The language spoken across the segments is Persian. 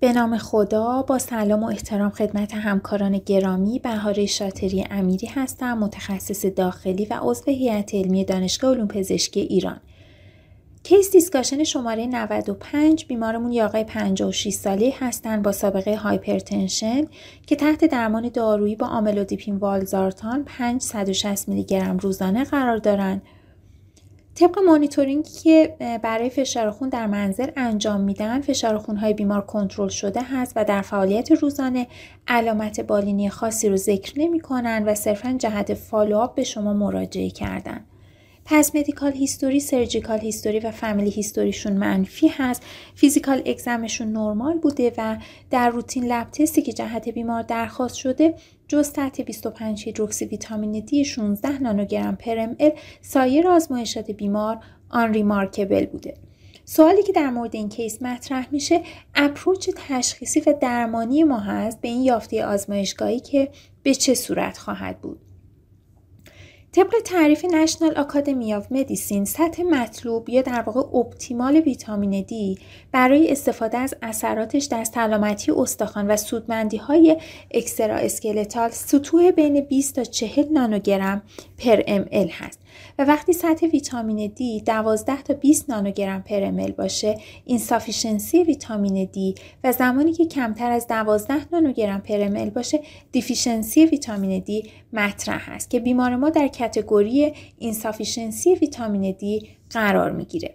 به نام خدا با سلام و احترام خدمت همکاران گرامی بهاره شاتری امیری هستم متخصص داخلی و عضو هیئت علمی دانشگاه علوم پزشکی ایران. case discussion شماره 95 بیمارمون یه آقای 56 ساله هستند با سابقه hypertension که تحت درمان دارویی با آملودیپین والزارتان 560 میلی گرم روزانه قرار دارند طبق مانیتورینگی که برای فشار خون در منزل انجام میدن فشار خونهای بیمار کنترل شده هست و در فعالیت روزانه علامت بالینی خاصی رو ذکر نمی کنن و صرفا جهت follow up به شما مراجعه کردن. past medical history، surgical history و family history شون منفی هست. physical exam شون نرمال بوده و در routine lab test ی که جهت بیمار درخواست شده جز سطح 25 hydroxy ویتامین دی 16 نانوگرم per m سایر آزمایشات بیمار unremarkable بوده. سوالی که در مورد این case مطرح میشه approach تشخیصی و درمانی ما هست به این یافته آزمایشگاهی که به چه صورت خواهد بود. طبق تعریف National Academy of Medicine سطح مطلوب یا در واقع optimal ویتامین دی برای استفاده از اثراتش در سلامتی استخوان و سودمندی های extraskeletal سطوح بین 20 تا 40 نانوگرم per mL هست. و وقتی سطح ویتامین دی 12 تا 20 نانوگرم per mL باشه insufficiency ویتامین دی و زمانی که کمتر از 12 نانوگرم per mL باشه deficiency ویتامین دی مطرح است که بیمار ما در category insufficiency ویتامین دی قرار می‌گیره.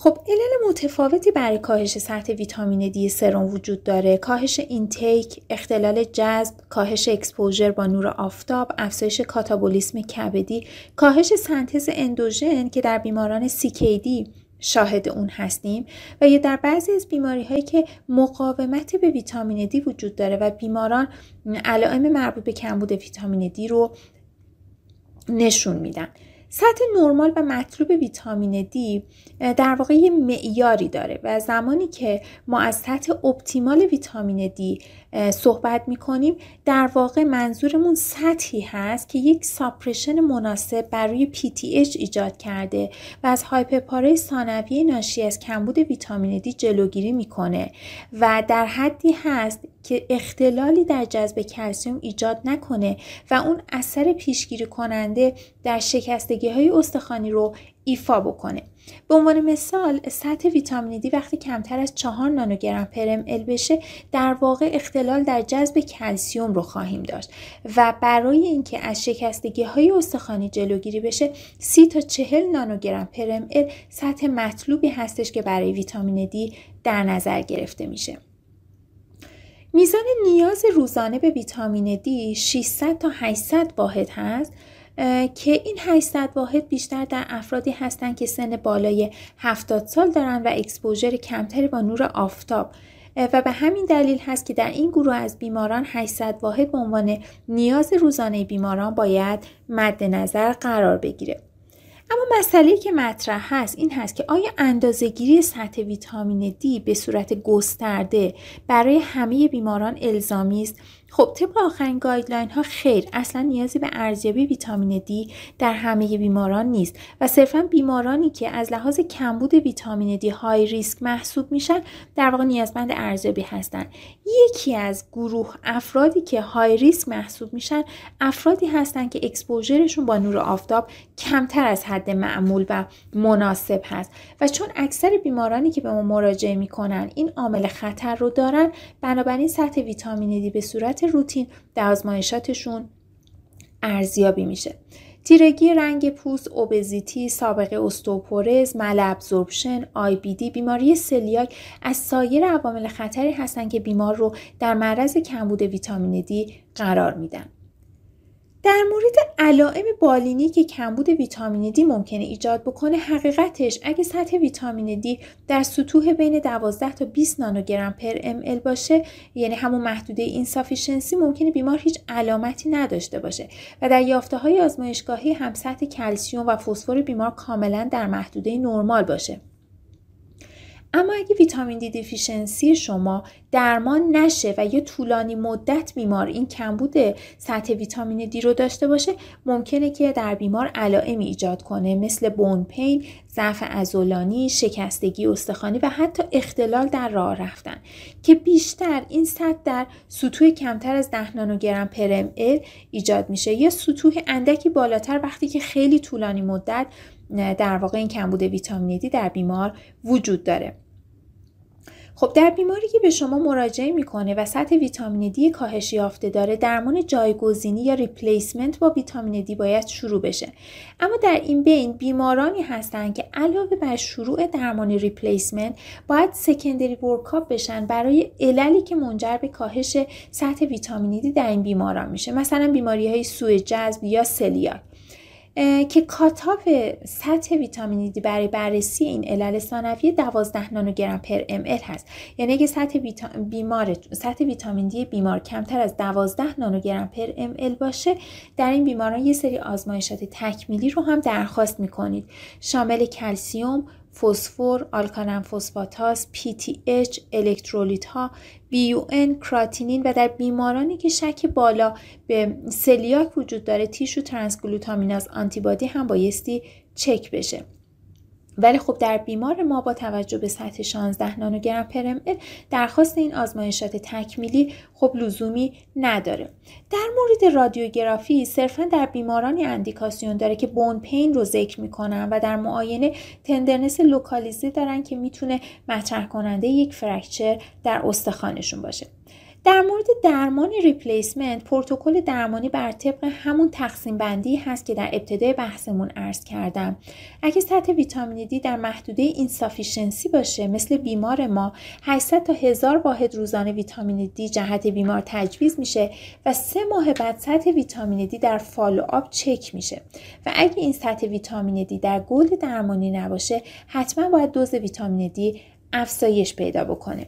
خب علل متفاوتی برای کاهش سطح ویتامین دی سرم وجود داره. کاهش intake اختلال جذب کاهش exposure با نور آفتاب افزایش کاتابولیسم کبدی کاهش سنتز اندوژن که در بیماران CKD شاهد اون هستیم و یا در بعضی از بیماری هایی که مقاومت به ویتامین دی وجود داره و بیماران علائم مربوط به کمبود ویتامین دی رو نشون میدن. سطح نرمال و مطلوب ویتامین دی در واقع یه معیاری داره و زمانی که ما از سطح اپتیمال ویتامین دی صحبت می کنیم در واقع منظورمون سطحی هست که یک ساپرشن مناسب برای PTH ایجاد کرده و از هایپرپاره ثانویه ناشی از کمبود ویتامین دی جلوگیری می‌کنه و در حدی هست که اختلالی در جذب کلسیوم ایجاد نکنه و اون اثر پیشگیری کننده در شکستگی های استخوانی رو ایفا بکنه. به عنوان مثال سطح ویتامین دی وقتی کمتر از 4 نانوگرم پر ال بشه در واقع اختلال در جذب کلسیوم رو خواهیم داشت و برای اینکه از شکستگی های استخوانی جلوگیری بشه 30 تا 40 نانوگرم پر ال سطح مطلوبی هستش که برای ویتامین دی در نظر گرفته میشه. میزان نیاز روزانه به ویتامین دی 600 تا 800 واحد هست. که این 800 واحد بیشتر در افرادی هستند که سن بالای 70 سال دارند و exposure کمتری با نور آفتاب و به همین دلیل هست که در این گروه از بیماران 800 واحد به عنوان نیاز روزانه بیماران باید مد نظر قرار بگیره. اما مسئله که مطرح هست این هست که آیا اندازهگیری سطح ویتامین دی به صورت گسترده برای همه بیماران الزامی است خب طبق آخرین guideline ها خیر اصلا نیازی به ارزیابی ویتامین دی در همه بیماران نیست و صرفا بیمارانی که از لحاظ کمبود ویتامین دی های ریسک محسوب میشن در واقع نیازمند ارزیابی هستند یکی از گروه افرادی که های ریسک محسوب میشن افرادی هستند که اکسپوژرشون با نور آفتاب کمتر از حد معمول و مناسب هست و چون اکثر بیمارانی که به ما مراجعه می‌کنن این عامل خطر رو دارن بنابراین سطح ویتامین دی به صورت روتین در آزمایشاتشون ارزیابی میشه تیرگی رنگ پوست، obesity، سابقه استئوپروز، malabsorption، IBD، بیماری سلیاک از سایر عوامل خطری هستند که بیمار رو در معرض کمبود ویتامین دی قرار میدن. در مورد علائم بالینی که کمبود ویتامین دی ممکنه ایجاد بکنه حقیقتش اگه سطح ویتامین دی در سطوح بین 12 تا 20 نانوگرم per mL باشه یعنی همون محدوده insufficiency ممکنه بیمار هیچ علامتی نداشته باشه و در یافته های آزمایشگاهی هم سطح کلسیوم و فسفر بیمار کاملا در محدوده نرمال باشه. اما اگه vitamin D deficiency شما درمان نشه و یه طولانی مدت بیمار این کمبود سطح ویتامین دی رو داشته باشه ممکنه که در بیمار علائمی ایجاد کنه مثل bone pain، ضعف عضلانی، شکستگی استخوانی و حتی اختلال در راه رفتن. که بیشتر این سطح در سطوح کمتر از 10 نانوگرم per ایجاد میشه. یا سطوح اندکی بالاتر وقتی که خیلی طولانی مدت در واقع این کمبود ویتامین دی در بیمار وجود داره. خب در بیماری که به شما مراجعه می‌کنه و سطح ویتامین دی کاهش یافته داره درمان جایگزینی یا replacement با ویتامین دی باید شروع بشه. اما در این بین بیمارانی هستند که علاوه بر شروع درمان replacement باید secondary workup بشن برای عللی که منجر به کاهش سطح ویتامین دی در این بیماران میشه. مثلا بیماری های سوء جذب یا سلیاک. که cutoff سطح ویتامین دی برای بررسی این علل ثانویه 12 نانوگرم per ام هست. یعنی اگه سطح بیمار سطح ویتامین دی بیمار کمتر از 12 نانوگرم per ام باشه در این بیماران یه سری آزمایشات تکمیلی رو هم درخواست می‌کنید. شامل کلسیوم فسفر، alkaline phosphatase، PTH، الکترولیت ها، BUN، کراتینین و در بیمارانی که شک بالا به سلیاک وجود داره tissue transglutaminase antibody هم بایستی چک بشه. ولی خب در بیمار ما با توجه به سطح 16 نانوگرم per درخواست این آزمایشات تکمیلی خب لزومی نداره. در مورد رادیوگرافی صرفا در بیمارانی اندیکاسیون داره که bone pain رو ذکر می‌کنن و در معاینه tenderness لوکالیزه دارن که می‌تونه مطرح کننده یک fracture در استخوانشون باشه. در مورد درمان replacement پروتکل درمانی بر طبق همون تقسیم بندی هست که در ابتدای بحثمون عرض کردم. اگه سطح ویتامین دی در محدوده insufficiency باشه مثل بیمار ما 800 تا 1000 واحد روزانه ویتامین دی جهت بیمار تجویز میشه و سه ماه بعد سطح ویتامین دی در follow-up چک میشه. و اگه این سطح ویتامین دی در گل درمانی نباشه حتما باید دوز ویتامین دی افزایش پیدا بکنه.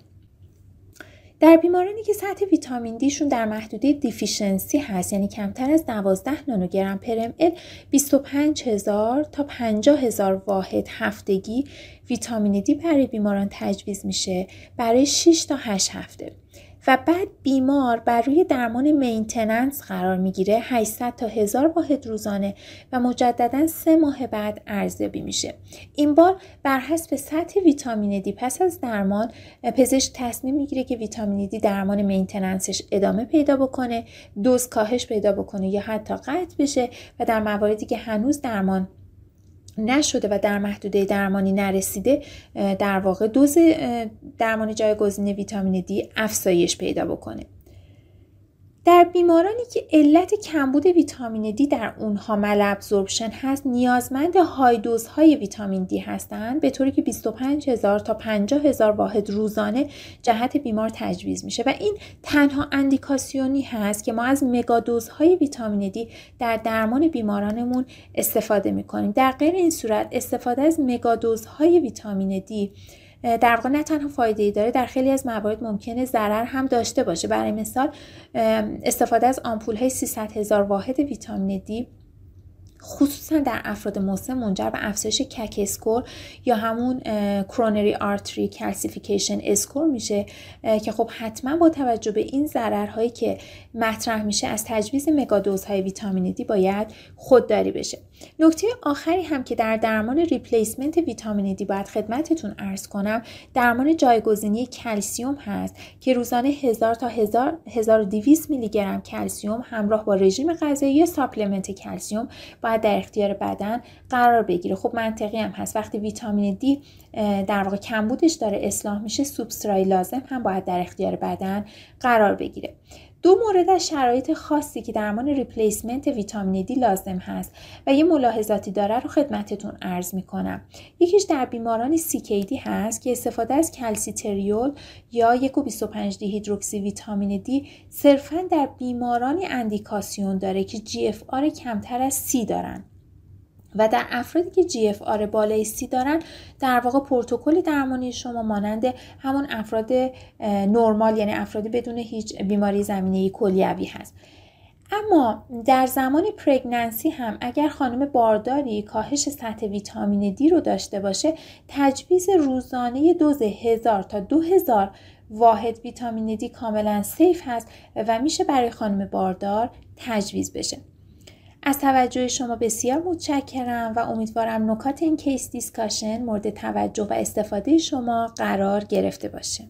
در بیمارانی که سطح ویتامین دیشون در محدوده deficiency هست یعنی کمتر از 12 نانوگرم per ال 25 هزار تا 50 هزار واحد هفتگی ویتامین دی برای بیماران تجویز میشه برای 6 تا 8 هفته. و بعد بیمار بر روی درمان maintenance قرار می‌گیره 800 تا 1000 واحد روزانه و مجددا سه ماه بعد ارزیابی میشه. این بار بر حسب سطح ویتامین دی پس از درمان پزشک تصمیم می‌گیره که ویتامین دی درمان مینتننسش ادامه پیدا بکنه دوز کاهش پیدا بکنه یا حتی قطع بشه و در مواردی که هنوز درمان نشده و در محدوده درمانی نرسیده در واقع دوز درمانی جایگزین ویتامین دی افزایش پیدا بکنه. در بیمارانی که علت کمبود ویتامین دی در اونها مل ابزوربشن هست نیازمند های دوزهای ویتامین دی هستند به طوری که 25 هزار تا 50 هزار واحد روزانه جهت بیمار تجویز میشه. و این تنها اندیکاسیونی هست که ما از مگادوزهای ویتامین دی در درمان بیمارانمون استفاده می‌کنیم. در غیر این صورت استفاده از مگادوزهای ویتامین دی در واقع نه تنها فایده ای داره در خیلی از موارد ممکنه ضرر هم داشته باشه. برای مثال استفاده از آمپول های 300 هزار واحد ویتامین دی خصوصا در افراد مسن منجر به افزایش CAC score یا همون coronary artery calcification score میشه که خب حتما با توجه به این ضررهایی که مطرح میشه از تجویز megadose های ویتامین دی باید خودداری بشه. نکته آخری هم که در درمان replacement ویتامین دی باید خدمتتون عرض کنم درمان جایگزینی کلسیوم هست که روزانه 1000 تا 1200 میلی گرم کلسیوم همراه با رژیم غذایی یا supplement کلسیوم باید در اختیار بدن قرار بگیره. خب منطقی هم هست. وقتی ویتامین دی در واقع کمبودش داره اصلاح میشه سوبسترای لازم هم باید در اختیار بدن قرار بگیره. دو مورد از شرایط خاصی که درمان replacement ویتامین دی لازم هست و یه ملاحظاتی داره رو خدمتتون عرض می‌کنم. یکیش در بیماران CKD هست که استفاده از کلسیتریول یا 1.25 dihydroxy ویتامین دی صرفا در بیمارانی اندیکاسیون داره که GFR کمتر از C دارن. و در افرادی که GFR بالای سی دارن در واقع پروتکل درمانی شما مانند همون افراد نرمال یعنی افرادی بدون هیچ بیماری زمینه کلیوی هست. اما در زمان pregnancy هم اگر خانم بارداری کاهش سطح ویتامین دی رو داشته باشه تجویز روزانه دوز هزار تا دو هزار واحد ویتامین دی کاملا safe هست و میشه برای خانم باردار تجویز بشه. از توجه شما بسیار متشکرم و امیدوارم نکات این case discussion مورد توجه و استفاده شما قرار گرفته باشه.